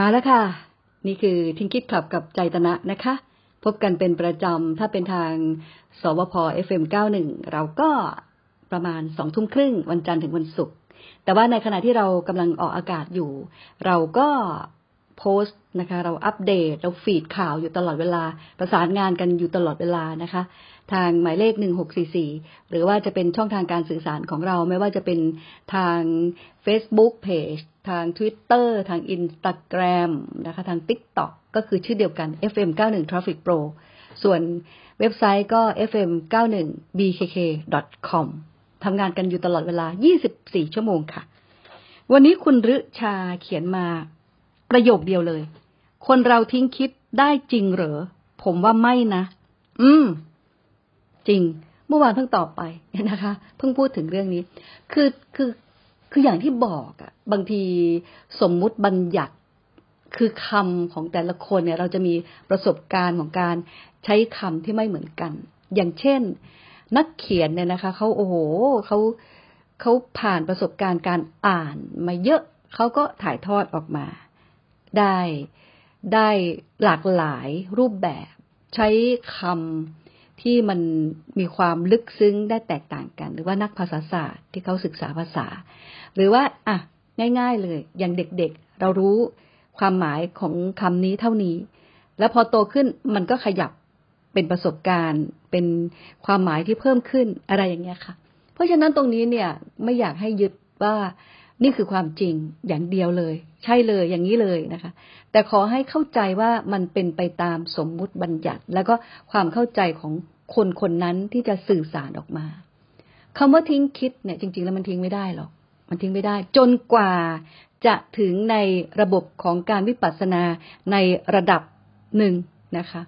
มาแล้วค่ะ นี่คือทิ้งคิดขับกับใจตนะนะคะ พบกันเป็นประจำ ถ้าเป็นทางสวพ FM91 เราก็ประมาณสองทุ่มครึ่งวันจันทร์ถึงวันศุกร์แต่ว่าในขณะที่เรากำลังออกอากาศอยู่ เราก็ โพสต์นะคะ เราอัปเดต เราฟีดข่าวอยู่ตลอดเวลา ประสานงานกันอยู่ตลอดเวลานะคะ ทางหมายเลข 1644 หรือว่าจะเป็นช่องทางการสื่อสารของเรา ไม่ว่าจะเป็นทาง Facebook Page ทาง Twitter ทาง Instagram นะคะ ทาง TikTok ก็คือชื่อเดียวกัน FM91 Traffic Pro ส่วนเว็บไซต์ก็ fm91bkk.com ทำงานกันอยู่ตลอดเวลา 24 ชั่วโมงค่ะ วันนี้คุณฤชาเขียนมา ประโยคเดียวเลย คนเราทิ้งคิดได้จริงเหรอ ผมว่าไม่นะ อืม จริง เมื่อวานเพิ่งตอบไปนะคะ เพิ่งพูดถึงเรื่องนี้ คือคือคืออย่างที่บอกอะบางทีสมมุติบัญญัติคือคำของแต่ละคนเนี่ย เราจะมีประสบการณ์ของการใช้คำที่ไม่เหมือนกัน อย่างเช่น นักเขียนเนี่ยนะคะเขาโอ้โหเขาเขาผ่านประสบการณ์การอ่านมาเยอะเขาก็ถ่ายทอดออกมา ได้ได้หลากหลายรูปแบบ ใช้คำที่มันมีความลึกซึ้งได้แตกต่างกัน หรือว่านักภาษาศาสตร์ที่เขาศึกษาภาษา หรือว่าอะง่าย ๆ เลย อย่างเด็กๆเรารู้ความหมายของคำนี้เท่านี้ แล้วพอโตขึ้นมันก็ขยับเป็นประสบการณ์ เป็นความหมายที่เพิ่มขึ้นอะไรอย่างเงี้ยค่ะ เพราะฉะนั้นตรงนี้เนี่ยไม่อยากให้ยึดว่า นี่คือความจริงอย่างเดียวเลย ใช่เลยอย่างนี้เลยนะคะ แต่ขอให้เข้าใจว่ามันเป็นไปตามสมมุติบัญญัติ แล้วก็ความเข้าใจของคนคนนั้นที่จะสื่อสารออกมาคำว่าทิ้งคิดเนี่ยจริง ๆ แล้วมันทิ้งไม่ได้หรอก มันทิ้งไม่ได้ จนกว่าจะถึงในระบบของการวิปัสสนาในระดับหนึ่งนะคะ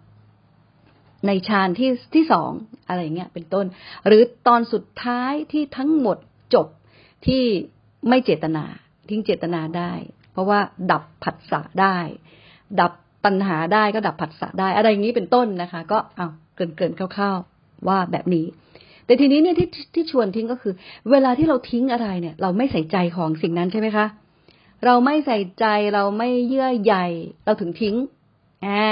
ในฌานที่ที่สองอะไรเงี้ยเป็นต้น หรือตอนสุดท้ายที่ทั้งหมดจบที่ ไม่เจตนา ทิ้งเจตนาได้ เพราะว่าดับผัสสะได้ ดับปัญหาได้ก็ดับผัสสะได้อะไรอย่างนี้เป็นต้นนะคะ ก็เอาเกินเกินคร่าวๆว่าแบบนี้ แต่ทีนี้เนี่ยที่ที่ชวนทิ้งก็คือ เวลาที่เราทิ้งอะไรเนี่ย เราไม่ใส่ใจของสิ่งนั้นใช่ไหมคะ เราไม่ใส่ใจเราไม่เยื่อใยเราถึงทิ้งอ่า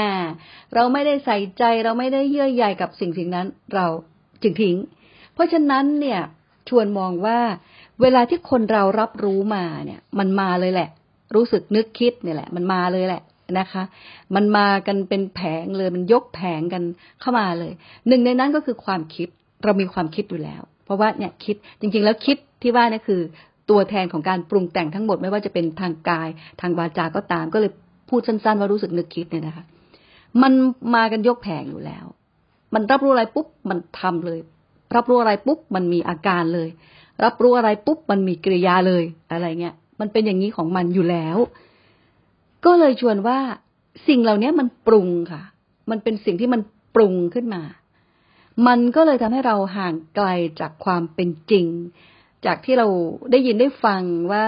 เราไม่ได้ใส่ใจเราไม่ได้เยื่อใยกับสิ่งสิ่งนั้น เราจึงทิ้ง เพราะฉะนั้นเนี่ยชวนมองว่า เวลาที่คนเรารับรู้มาเนี่ย มันมาเลยแหละ รู้สึกนึกคิดเนี่ยแหละ มันมาเลยแหละนะคะ มันมากันเป็นแผงเลยมันยกแผงกันเข้ามาเลย หนึ่งในนั้นก็คือความคิดเรามีความคิดอยู่แล้ว เพราะว่าเนี่ยคิดจริง ๆ แล้วคิดที่ว่านี่คือตัวแทนของการปรุงแต่งทั้งหมดไม่ว่าจะเป็นทางกาย ทางวาจาก็ตาม ก็เลยพูดสั้น ๆ ว่ารู้สึกนึกคิดเนี่ยนะคะ มันมากันยกแผงอยู่แล้ว มันรับรู้อะไรปุ๊บมันทำเลย รับรู้อะไรปุ๊บมันมีอาการเลย รับรู้อะไรปุ๊บมันมีกริยาเลยอะไรเงี้ย มันเป็นอย่างนี้ของมันอยู่แล้ว ก็เลยชวนว่าสิ่งเหล่านี้มันปรุงค่ะ มันเป็นสิ่งที่มันปรุงขึ้นมา มันก็เลยทำให้เราห่างไกลจากความเป็นจริง จากที่เราได้ยินได้ฟังว่า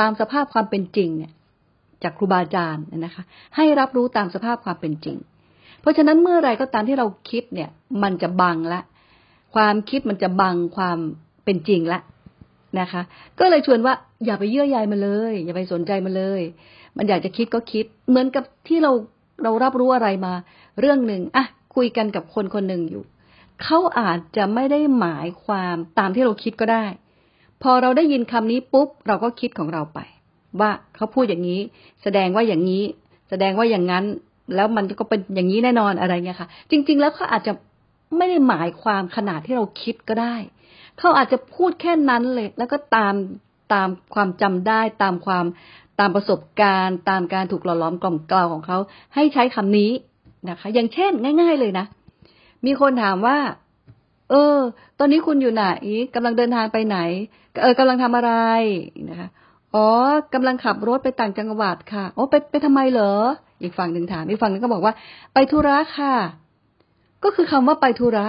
ตามสภาพความเป็นจริงเนี่ยจากครูบาอาจารย์นะคะ ให้รับรู้ตามสภาพความเป็นจริง เพราะฉะนั้นเมื่อไรก็ตามที่เราคิดเนี่ย มันจะบังละ ความคิดมันจะบังความ เป็นจริงละนะคะ ก็เลยชวนว่าอย่าไปเยื่อใยมันเลย อย่าไปสนใจมันเลย มันอยากจะคิดก็คิด เหมือนกับที่เราเรารับรู้อะไรมา เรื่องหนึ่งอะคุยกันกับคนคนหนึ่งอยู่เขาอาจจะไม่ได้หมายความตามที่เราคิดก็ได้ พอเราได้ยินคำนี้ปุ๊บ เราก็คิดของเราไป ว่าเขาพูดอย่างนี้ แสดงว่าอย่างนี้ แสดงว่าอย่างนั้น แล้วมันก็เป็นอย่างนี้แน่นอนอะไรเงี้ยค่ะ จริง ๆ แล้วเขาอาจจะ ไม่ได้หมายความขนาดที่เราคิดก็ได้ เขาอาจจะพูดแค่นั้นเลย แล้วก็ตามตามความจำได้ ตามความตามประสบการณ์ ตามการถูกหล่อล้อมกล่อมกล่าวของเขา ให้ใช้คำนี้นะคะ อย่างเช่น ง่าย ๆ เลยนะ มีคนถามว่า เออ ตอนนี้คุณอยู่ไหนกำลังเดินทางไปไหน เออกำลังทำอะไรนะคะอ๋อกำลังขับรถไปต่างจังหวัดค่ะโอ้ไปไปทำไมเหรออีกฝั่งหนึ่งถามอีกฝั่งนึงก็บอกว่า ไปธุระค่ะ ก็คือคำว่าไปธุระ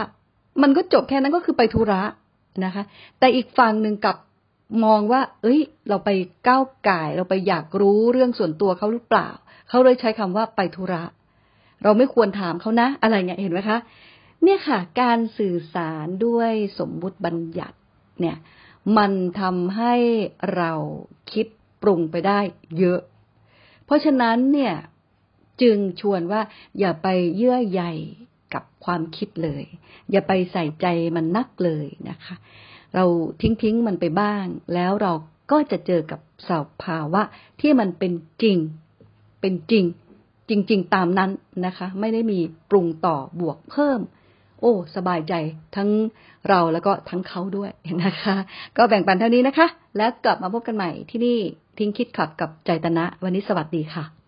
มันก็จบแค่นั้นก็คือไปธุระนะคะ แต่อีกฝั่งหนึ่งกับมองว่า เอ้ย เราไปก้าวไก่เราไปอยากรู้เรื่องส่วนตัวเขาหรือเปล่า เขาเลยใช้คำว่าไปธุระ เราไม่ควรถามเขานะ อะไรเงี้ยเห็นไหมคะ เนี่ยค่ะ การสื่อสารด้วยสมมุติบัญญัติ เนี่ย มันทำให้เราคิดปรุงไปได้เยอะ เพราะฉะนั้นเนี่ยจึงชวนว่าอย่าไปเยื่อใย กับความคิดเลย อย่าไปใส่ใจมันนักเลยนะคะ เราทิ้งทิ้งมันไปบ้าง แล้วเราก็จะเจอกับสภาวะที่มันเป็นจริง เป็นจริง จริง ๆ ตามนั้นนะคะ ไม่ได้มีปรุงต่อบวกเพิ่ม โอ้ สบายใจทั้งเราแล้วก็ทั้งเขาด้วยนะคะ ก็แบ่งปันเท่านี้นะคะ แล้วกลับมาพบกันใหม่ที่นี่ทิ้งคิดขับกับใจตนะ วันนี้สวัสดีค่ะ